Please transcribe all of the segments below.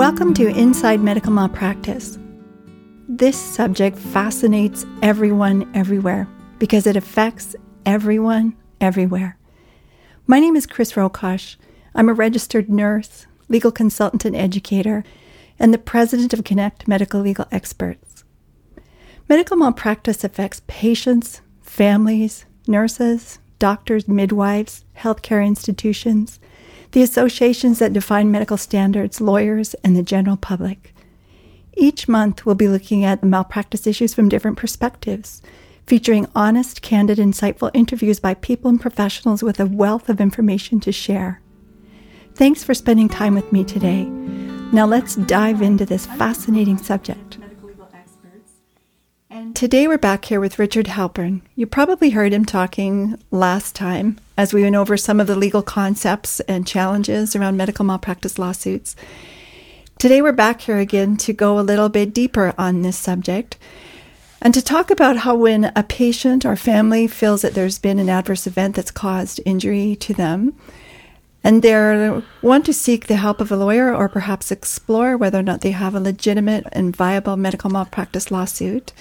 Welcome to Inside Medical Malpractice. This subject fascinates everyone everywhere because it affects everyone everywhere. My name is Chris Rokosh. I'm a registered nurse, legal consultant, and educator, and the president of Connect Medical Legal Experts. Medical malpractice affects patients, families, nurses, doctors, midwives, healthcare institutions, the associations that define medical standards, lawyers, and the general public. Each month, we'll be looking at malpractice issues from different perspectives, featuring honest, candid, insightful interviews by people and professionals with a wealth of information to share. Thanks for spending time with me today. Now, let's dive into this fascinating subject. Today we're back here with Richard Halpern. You probably heard him talking last time as we went over some of the legal concepts and challenges around medical malpractice lawsuits. Today we're back here again to go a little bit deeper on this subject and to talk about how when a patient or family feels that there's been an adverse event that's caused injury to them and they want to seek the help of a lawyer or perhaps explore whether or not they have a legitimate and viable medical malpractice lawsuit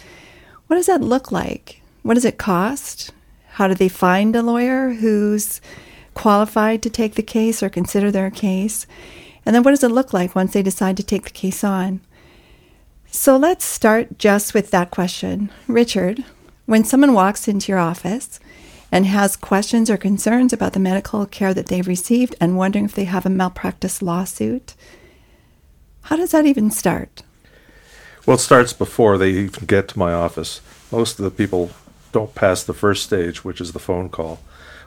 what does that look like? What does it cost? How do they find a lawyer who's qualified to take the case or consider their case? And then what does it look like once they decide to take the case on? So let's start just with that question. Richard, when someone walks into your office and has questions or concerns about the medical care that they've received and wondering if they have a malpractice lawsuit, how does that even start? Well, it starts before they even get to my office. Most of the people don't pass the first stage, which is the phone call.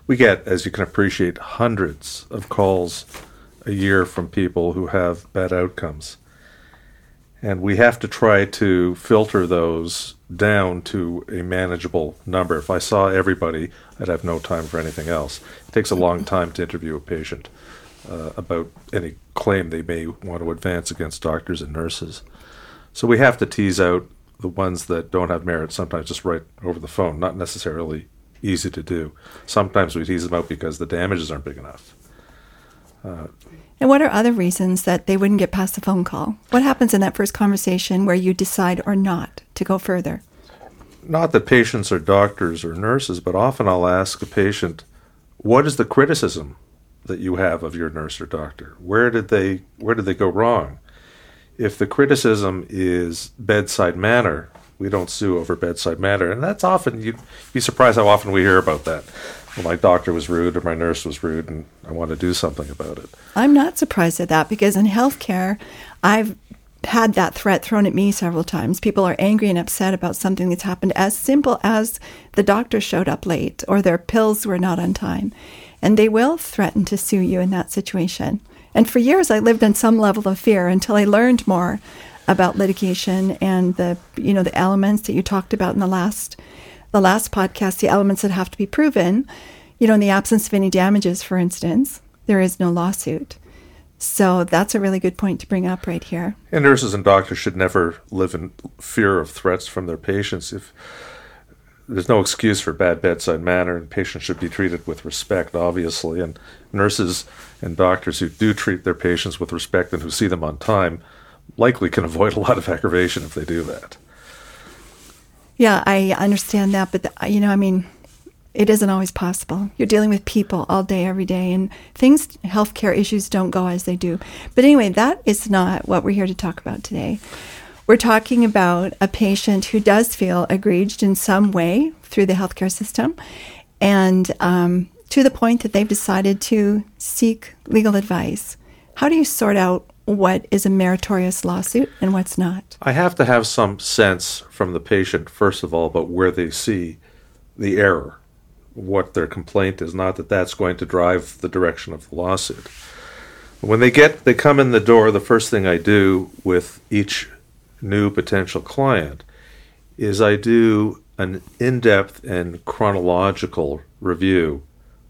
We get, as you can appreciate, hundreds of calls a year from people who have bad outcomes. And we have to try to filter those down to a manageable number. If I saw everybody, I'd have no time for anything else. It takes a long time to interview a patient uh, about any claim they may want to advance against doctors and nurses. So we have to tease out the ones that don't have merit sometimes just right over the phone, not necessarily easy to do. Sometimes we tease them out because the damages aren't big enough. Uh, and what are other reasons that they wouldn't get past the phone call? What happens in that first conversation where you decide or not to go further? Not that patients are doctors or nurses, but often I'll ask a patient, "What is the criticism that you have of your nurse or doctor? Where did they where did they go wrong?" If the criticism is bedside manner, we don't sue over bedside manner. And that's often, you'd be surprised how often we hear about that. Well, my doctor was rude or my nurse was rude and I want to do something about it. I'm not surprised at that because in healthcare, I've had that threat thrown at me several times. People are angry and upset about something that's happened as simple as the doctor showed up late or their pills were not on time. And they will threaten to sue you in that situation. And for years, I lived in some level of fear until I learned more about litigation and the you know the elements that you talked about in the last the last podcast, the elements that have to be proven. You know, in the absence of any damages, for instance, there is no lawsuit. So that's a really good point to bring up right here. And nurses and doctors should never live in fear of threats from their patients. If there's no excuse for bad bedside manner, and patients should be treated with respect, obviously. And nurses and doctors who do treat their patients with respect and who see them on time likely can avoid a lot of aggravation if they do that. Yeah, I understand that, but the, you know, I mean, it isn't always possible. You're dealing with people all day, every day, and things, healthcare issues don't go as they do. But anyway, that is not what we're here to talk about today. We're talking about a patient who does feel aggrieved in some way through the healthcare system, and um, to the point that they've decided to seek legal advice. How do you sort out what is a meritorious lawsuit and what's not? I have to have some sense from the patient, first of all, about where they see the error, what their complaint is, not that that's going to drive the direction of the lawsuit. When they get, they come in the door, the first thing I do with each new potential client is I do an in depth and chronological review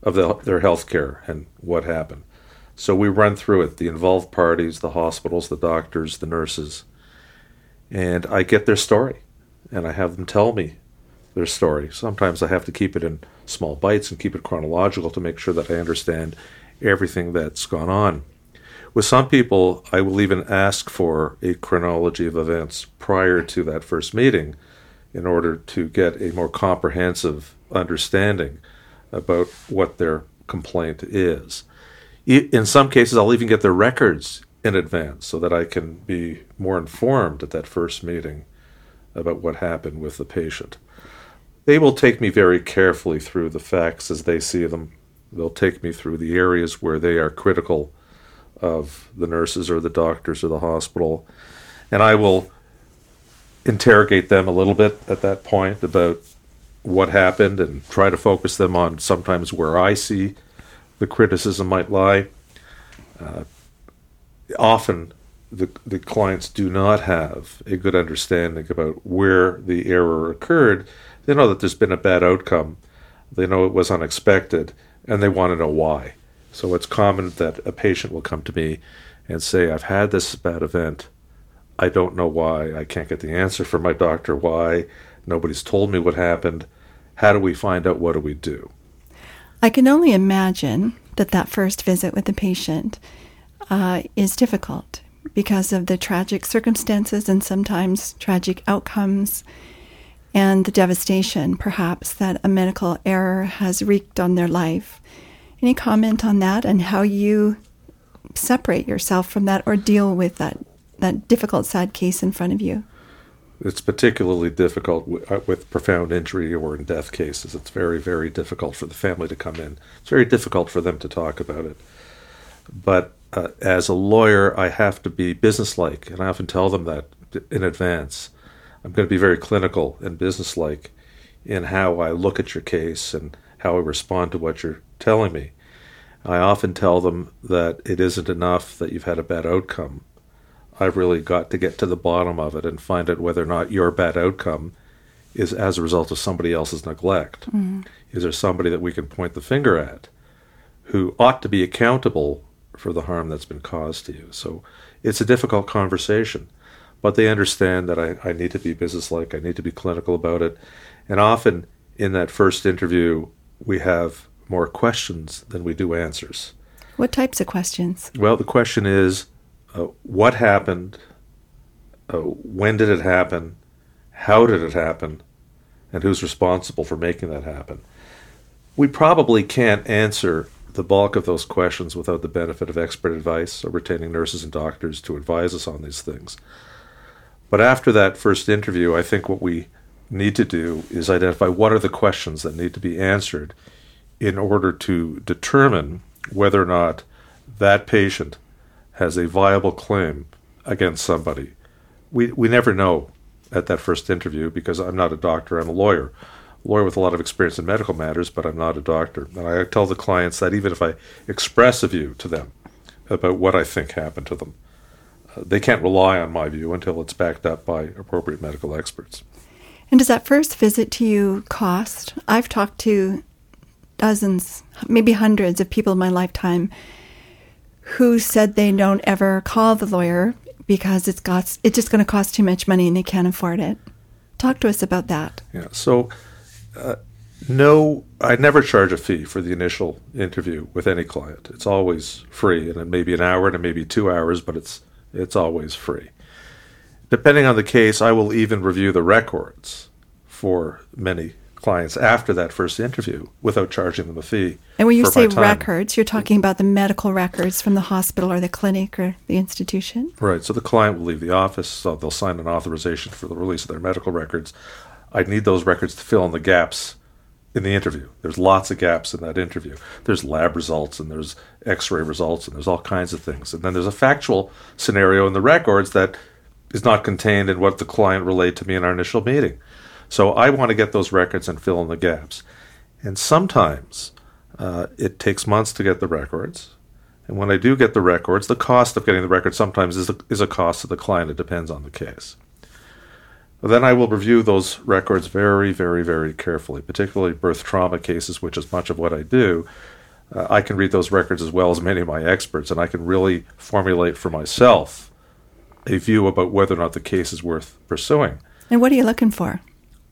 of the, their health care and what happened. So we run through it the involved parties, the hospitals, the doctors, the nurses, and I get their story and I have them tell me their story. Sometimes I have to keep it in small bites and keep it chronological to make sure that I understand everything that's gone on. With some people, I will even ask for a chronology of events prior to that first meeting in order to get a more comprehensive understanding about what their complaint is. In some cases, I'll even get their records in advance so that I can be more informed at that first meeting about what happened with the patient. They will take me very carefully through the facts as they see them. They'll take me through the areas where they are critical of the nurses or the doctors or the hospital. And I will interrogate them a little bit at that point about what happened and try to focus them on sometimes where I see the criticism might lie. Uh, often the, the clients do not have a good understanding about where the error occurred. They know that there's been a bad outcome, they know it was unexpected, and they want to know why. So it's common that a patient will come to me and say, I've had this bad event. I don't know why. I can't get the answer from my doctor why. Nobody's told me what happened. How do we find out? What do we do? I can only imagine that that first visit with the patient uh, is difficult because of the tragic circumstances and sometimes tragic outcomes and the devastation, perhaps, that a medical error has wreaked on their life. Any comment on that and how you separate yourself from that or deal with that, that difficult, sad case in front of you? It's particularly difficult with, uh, with profound injury or in death cases. It's very, very difficult for the family to come in. It's very difficult for them to talk about it. But uh, as a lawyer, I have to be businesslike, and I often tell them that in advance. I'm going to be very clinical and businesslike in how I look at your case and how I respond to what you're telling me. I often tell them that it isn't enough that you've had a bad outcome. I've really got to get to the bottom of it and find out whether or not your bad outcome is as a result of somebody else's neglect. Mm-hmm. Is there somebody that we can point the finger at who ought to be accountable for the harm that's been caused to you? So it's a difficult conversation, but they understand that I, I need to be businesslike, I need to be clinical about it. And often in that first interview, we have more questions than we do answers. What types of questions? Well, the question is uh, what happened? Uh, when did it happen? How did it happen? And who's responsible for making that happen? We probably can't answer the bulk of those questions without the benefit of expert advice or retaining nurses and doctors to advise us on these things. But after that first interview, I think what we need to do is identify what are the questions that need to be answered in order to determine whether or not that patient has a viable claim against somebody. We, we never know at that first interview because I'm not a doctor, I'm a lawyer. A lawyer with a lot of experience in medical matters, but I'm not a doctor. And I tell the clients that even if I express a view to them about what I think happened to them, uh, they can't rely on my view until it's backed up by appropriate medical experts. And does that first visit to you cost? I've talked to dozens, maybe hundreds of people in my lifetime who said they don't ever call the lawyer because it's got it's just going to cost too much money and they can't afford it. Talk to us about that. Yeah. So, uh, no, I never charge a fee for the initial interview with any client. It's always free, and it may be an hour and it may be two hours, but it's it's always free. Depending on the case, I will even review the records for many clients after that first interview without charging them a fee. And when you say records, you're talking about the medical records from the hospital or the clinic or the institution? Right. So the client will leave the office, so they'll sign an authorization for the release of their medical records. I need those records to fill in the gaps in the interview. There's lots of gaps in that interview. There's lab results and there's x ray results and there's all kinds of things. And then there's a factual scenario in the records that is not contained in what the client relayed to me in our initial meeting. So I want to get those records and fill in the gaps. And sometimes uh, it takes months to get the records. And when I do get the records, the cost of getting the records sometimes is a, is a cost to the client. It depends on the case. But then I will review those records very, very, very carefully, particularly birth trauma cases, which is much of what I do. Uh, I can read those records as well as many of my experts, and I can really formulate for myself a view about whether or not the case is worth pursuing. And what are you looking for?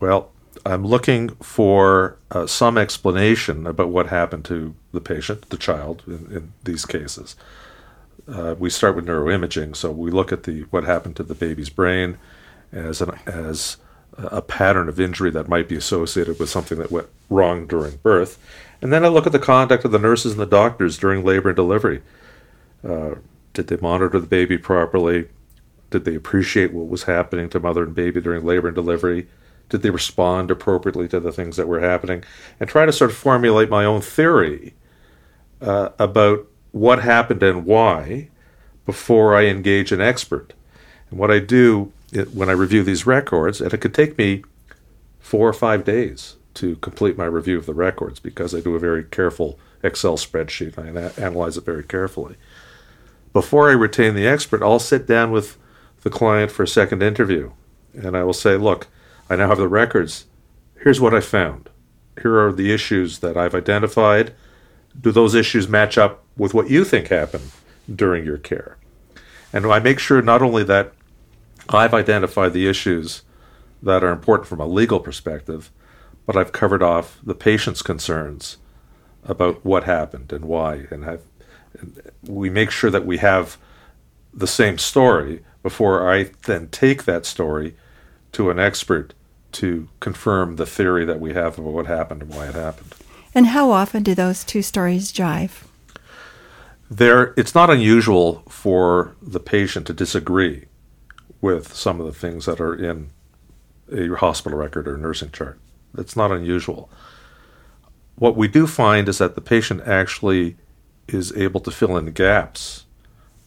Well, I'm looking for uh, some explanation about what happened to the patient, the child, in, in, these cases. uh, we start with neuroimaging. So we look at the what happened to the baby's brain as an as a pattern of injury that might be associated with something that went wrong during birth. And then I look at the conduct of the nurses and the doctors during labor and delivery. Uh, did they monitor the baby properly? Did they appreciate what was happening to mother and baby during labor and delivery? Did they respond appropriately to the things that were happening? And try to sort of formulate my own theory uh, about what happened and why before I engage an expert. And what I do when I review these records, and it could take me four or five days to complete my review of the records because I do a very careful Excel spreadsheet and I analyze it very carefully. Before I retain the expert, I'll sit down with the client for a second interview and I will say, Look, I now have the records. Here's what I found. Here are the issues that I've identified. Do those issues match up with what you think happened during your care? And I make sure not only that I've identified the issues that are important from a legal perspective, but I've covered off the patient's concerns about what happened and why. And, have, and we make sure that we have the same story before I then take that story to an expert to confirm the theory that we have about what happened and why it happened. And how often do those two stories jive? There, it's not unusual for the patient to disagree with some of the things that are in a hospital record or nursing chart. That's not unusual. What we do find is that the patient actually is able to fill in gaps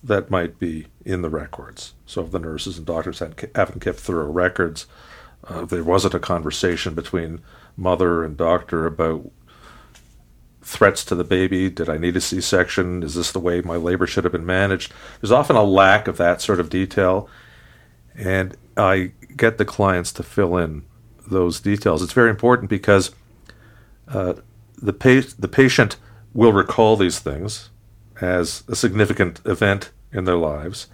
that might be in the records. So if the nurses and doctors haven't kept thorough records, uh, there wasn't a conversation between mother and doctor about threats to the baby. Did I need a C section? Is this the way my labor should have been managed? There's often a lack of that sort of detail. And I get the clients to fill in those details. It's very important because uh, the, pa- the patient will recall these things as a significant event in their lives,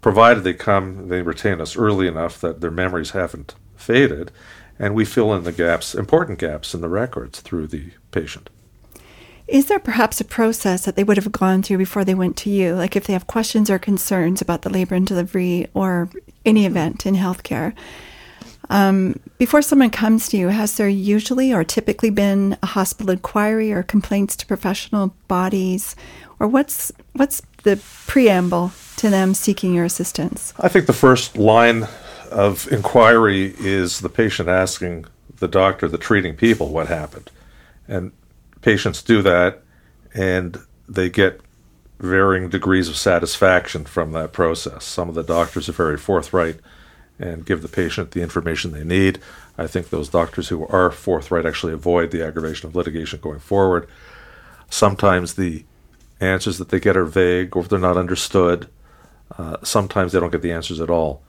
provided they come, they retain us early enough that their memories haven't faded, and we fill in the gaps, important gaps in the records through the patient. Is there perhaps a process that they would have gone through before they went to you? Like if they have questions or concerns about the labor and delivery or any event in healthcare, um, before someone comes to you, has there usually or typically been a hospital inquiry or complaints to professional bodies, or what's what's the preamble to them seeking your assistance? I think the first line of inquiry is the patient asking the doctor, the treating people, what happened, and patients do that and they get varying degrees of satisfaction from that process. Some of the doctors are very forthright and give the patient the information they need. I think those doctors who are forthright actually avoid the aggravation of litigation going forward. Sometimes the answers that they get are vague or they're not understood. Uh, sometimes they don't get the answers at all.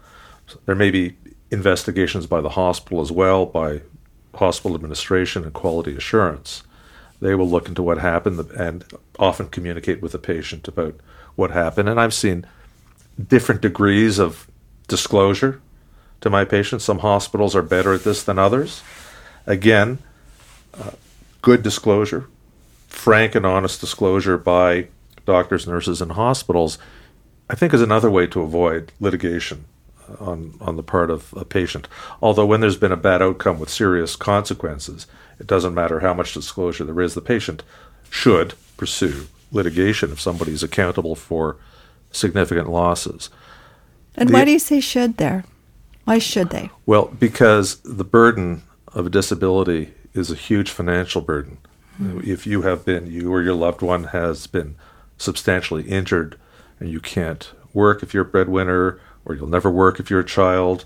There may be investigations by the hospital as well, by hospital administration and quality assurance. They will look into what happened and often communicate with the patient about what happened. And I've seen different degrees of disclosure to my patients. Some hospitals are better at this than others. Again, uh, good disclosure, frank and honest disclosure by doctors, nurses, and hospitals, I think is another way to avoid litigation on, on the part of a patient. Although, when there's been a bad outcome with serious consequences, it doesn't matter how much disclosure there is, the patient should pursue litigation if somebody is accountable for significant losses. And the, why do you say should there? Why should they? Well, because the burden of a disability is a huge financial burden. Mm-hmm. If you have been, you or your loved one has been substantially injured and you can't work if you're a breadwinner, or you'll never work if you're a child,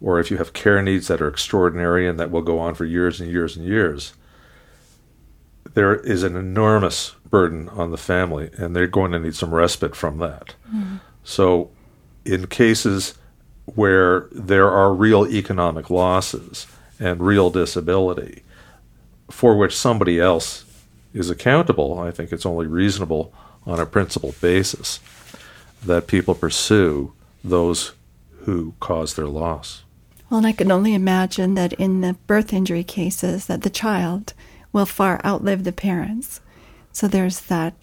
or if you have care needs that are extraordinary and that will go on for years and years and years, there is an enormous burden on the family, and they're going to need some respite from that. Mm-hmm. So, in cases where there are real economic losses and real disability for which somebody else is accountable, I think it's only reasonable on a principled basis that people pursue those who cause their loss. Well, and I can only imagine that in the birth injury cases that the child will far outlive the parents. So there's that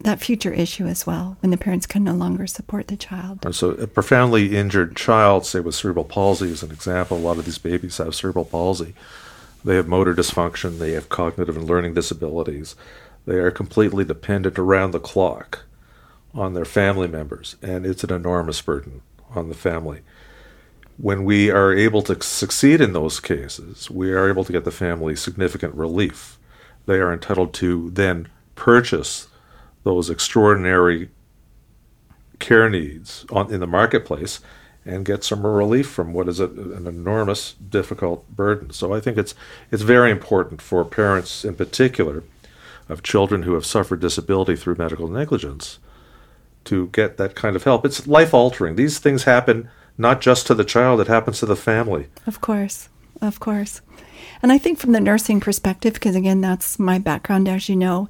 that future issue as well when the parents can no longer support the child. And so, a profoundly injured child, say with cerebral palsy, is an example. A lot of these babies have cerebral palsy. They have motor dysfunction, they have cognitive and learning disabilities. They are completely dependent around the clock on their family members, and it's an enormous burden on the family. When we are able to succeed in those cases, we are able to get the family significant relief. They are entitled to then purchase those extraordinary care needs on, in the marketplace and get some relief from what is a, an enormous, difficult burden. So I think it's it's very important for parents, in particular, of children who have suffered disability through medical negligence, to get that kind of help. It's life altering. These things happen not just to the child; it happens to the family. Of course, of course. And I think from the nursing perspective, because again, that's my background, as you know,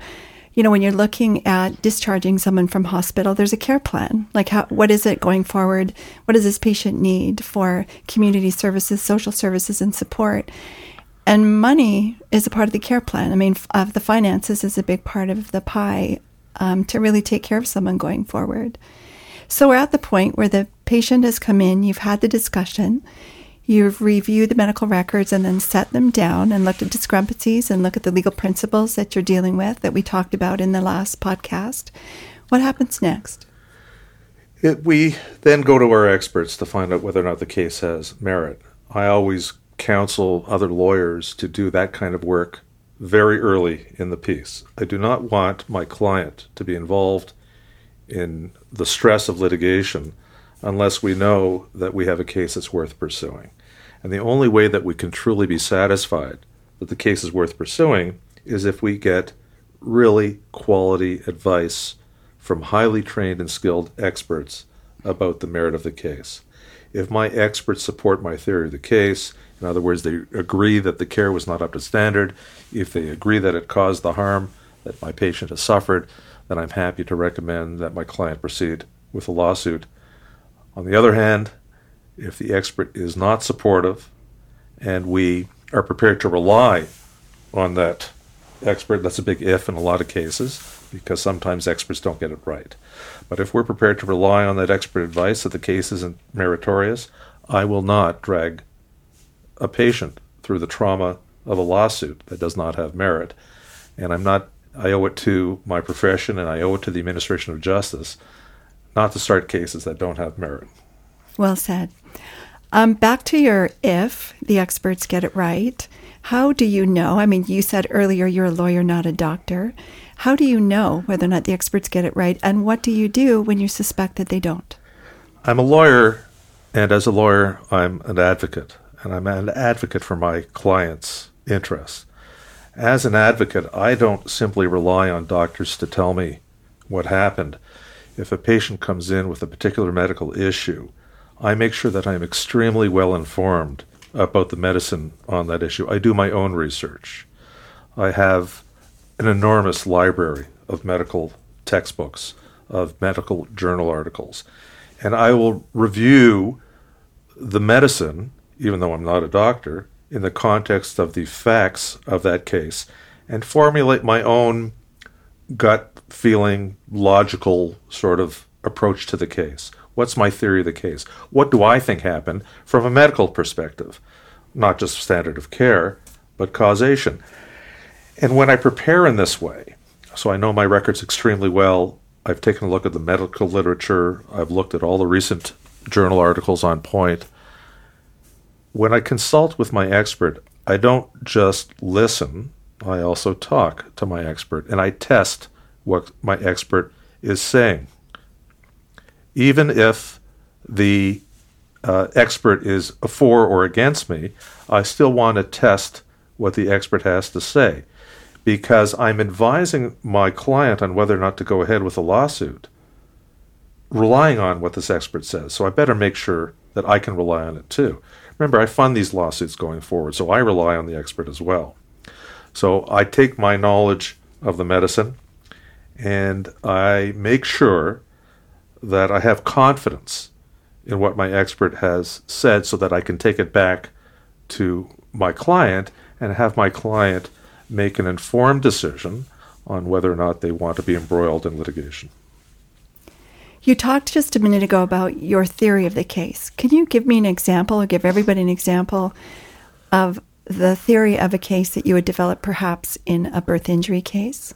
you know, when you're looking at discharging someone from hospital, there's a care plan. Like, how, what is it going forward? What does this patient need for community services, social services, and support? And money is a part of the care plan. I mean, of the finances is a big part of the pie um, to really take care of someone going forward. So we're at the point where the patient has come in, you've had the discussion, You've reviewed the medical records and then set them down and looked at discrepancies and look at the legal principles that you're dealing with that we talked about in the last podcast. What happens next? It, we then go to our experts to find out whether or not the case has merit. I always counsel other lawyers to do that kind of work very early in the piece. I do not want my client to be involved in the stress of litigation unless we know that we have a case that's worth pursuing. And the only way that we can truly be satisfied that the case is worth pursuing is if we get really quality advice from highly trained and skilled experts about the merit of the case. If my experts support my theory of the case, in other words, they agree that the care was not up to standard, if they agree that it caused the harm that my patient has suffered, then I'm happy to recommend that my client proceed with a lawsuit on the other hand, if the expert is not supportive and we are prepared to rely on that expert, that's a big if in a lot of cases because sometimes experts don't get it right. But if we're prepared to rely on that expert advice that the case isn't meritorious, I will not drag a patient through the trauma of a lawsuit that does not have merit. And I'm not, I owe it to my profession and I owe it to the administration of justice not to start cases that don't have merit. Well said. Um, back to your if the experts get it right. How do you know? I mean, you said earlier you're a lawyer, not a doctor. How do you know whether or not the experts get it right? And what do you do when you suspect that they don't? I'm a lawyer, and as a lawyer, I'm an advocate, and I'm an advocate for my clients' interests. As an advocate, I don't simply rely on doctors to tell me what happened if a patient comes in with a particular medical issue, I make sure that I'm extremely well informed about the medicine on that issue. I do my own research. I have an enormous library of medical textbooks, of medical journal articles, and I will review the medicine, even though I'm not a doctor, in the context of the facts of that case and formulate my own gut feeling, logical sort of approach to the case. What's my theory of the case? What do I think happened from a medical perspective? Not just standard of care, but causation. And when I prepare in this way, so I know my records extremely well, I've taken a look at the medical literature, I've looked at all the recent journal articles on point. When I consult with my expert, I don't just listen, I also talk to my expert and I test what my expert is saying. Even if the uh, expert is for or against me, I still want to test what the expert has to say because I'm advising my client on whether or not to go ahead with a lawsuit, relying on what this expert says. So I better make sure that I can rely on it too. Remember, I fund these lawsuits going forward, so I rely on the expert as well. So I take my knowledge of the medicine and I make sure that I have confidence in what my expert has said so that I can take it back to my client and have my client make an informed decision on whether or not they want to be embroiled in litigation. You talked just a minute ago about your theory of the case. Can you give me an example or give everybody an example of the theory of a case that you would develop perhaps in a birth injury case?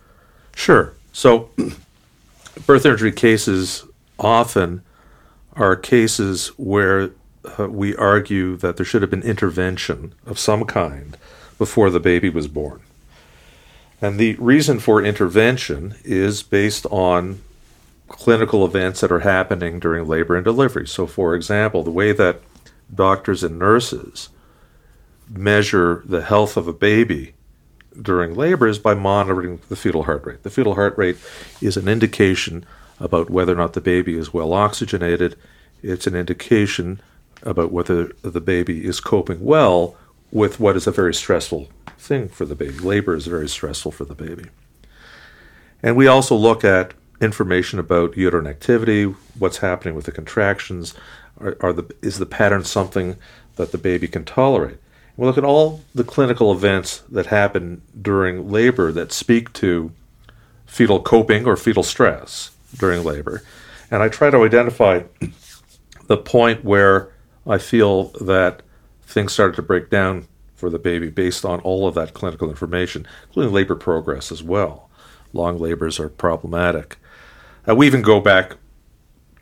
Sure. So, birth injury cases often are cases where uh, we argue that there should have been intervention of some kind before the baby was born. And the reason for intervention is based on clinical events that are happening during labor and delivery. So, for example, the way that doctors and nurses measure the health of a baby during labor is by monitoring the fetal heart rate. The fetal heart rate is an indication about whether or not the baby is well oxygenated. It's an indication about whether the baby is coping well with what is a very stressful thing for the baby. Labor is very stressful for the baby. And we also look at information about uterine activity, what's happening with the contractions, are, are the, is the pattern something that the baby can tolerate? We look at all the clinical events that happen during labor that speak to fetal coping or fetal stress during labor. And I try to identify the point where I feel that things started to break down for the baby based on all of that clinical information, including labor progress as well. Long labors are problematic. Uh, we even go back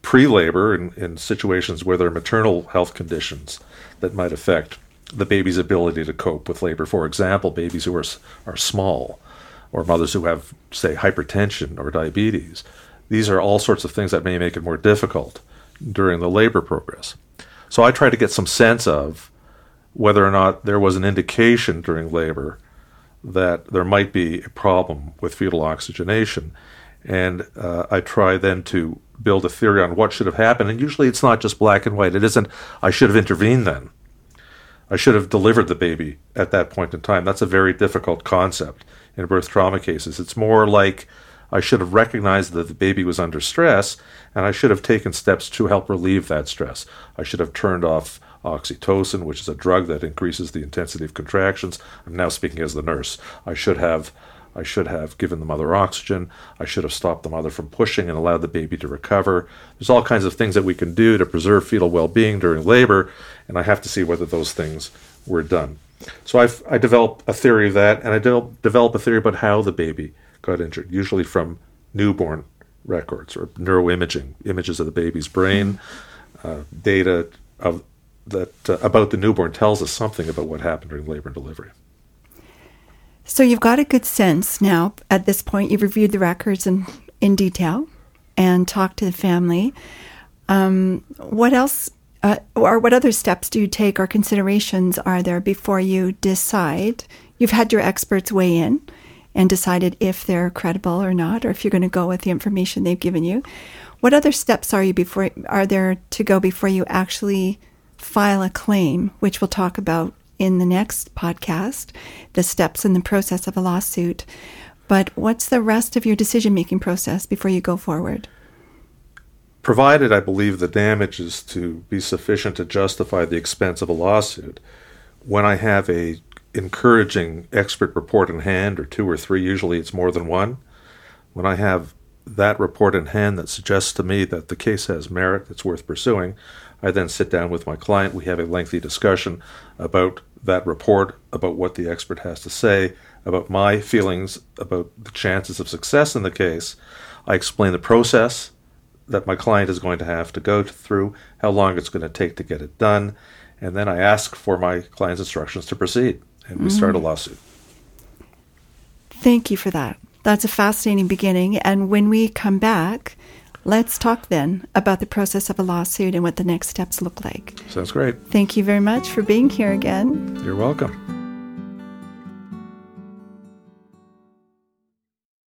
pre labor in, in situations where there are maternal health conditions that might affect the baby's ability to cope with labor. For example, babies who are, are small, or mothers who have, say, hypertension or diabetes. These are all sorts of things that may make it more difficult during the labor progress. So I try to get some sense of whether or not there was an indication during labor that there might be a problem with fetal oxygenation. And uh, I try then to build a theory on what should have happened. And usually it's not just black and white. It isn't, I should have intervened then. I should have delivered the baby at that point in time. That's a very difficult concept in birth trauma cases. It's more like I should have recognized that the baby was under stress and I should have taken steps to help relieve that stress. I should have turned off oxytocin, which is a drug that increases the intensity of contractions. I'm now speaking as the nurse. I should have I should have given the mother oxygen. I should have stopped the mother from pushing and allowed the baby to recover. There's all kinds of things that we can do to preserve fetal well being during labor, and I have to see whether those things were done. So I've, I develop a theory of that, and I de- develop a theory about how the baby got injured, usually from newborn records or neuroimaging, images of the baby's brain, uh, data of that uh, about the newborn tells us something about what happened during labor and delivery. So you've got a good sense now. At this point, you've reviewed the records in, in detail and talked to the family. Um, what else, uh, or what other steps do you take or considerations are there before you decide? You've had your experts weigh in and decided if they're credible or not, or if you're going to go with the information they've given you. What other steps are you before are there to go before you actually file a claim, which we'll talk about in the next podcast, the steps in the process of a lawsuit. But what's the rest of your decision making process before you go forward? Provided I believe the damage is to be sufficient to justify the expense of a lawsuit, when I have a encouraging expert report in hand, or two or three, usually it's more than one, when I have that report in hand that suggests to me that the case has merit, it's worth pursuing, I then sit down with my client. We have a lengthy discussion about that report, about what the expert has to say, about my feelings about the chances of success in the case. I explain the process that my client is going to have to go through, how long it's going to take to get it done, and then I ask for my client's instructions to proceed, and we mm. start a mm. lawsuit. Thank you for that. That's a fascinating beginning. And when we come back, Let's talk then about the process of a lawsuit and what the next steps look like. Sounds great. Thank you very much for being here again. You're welcome.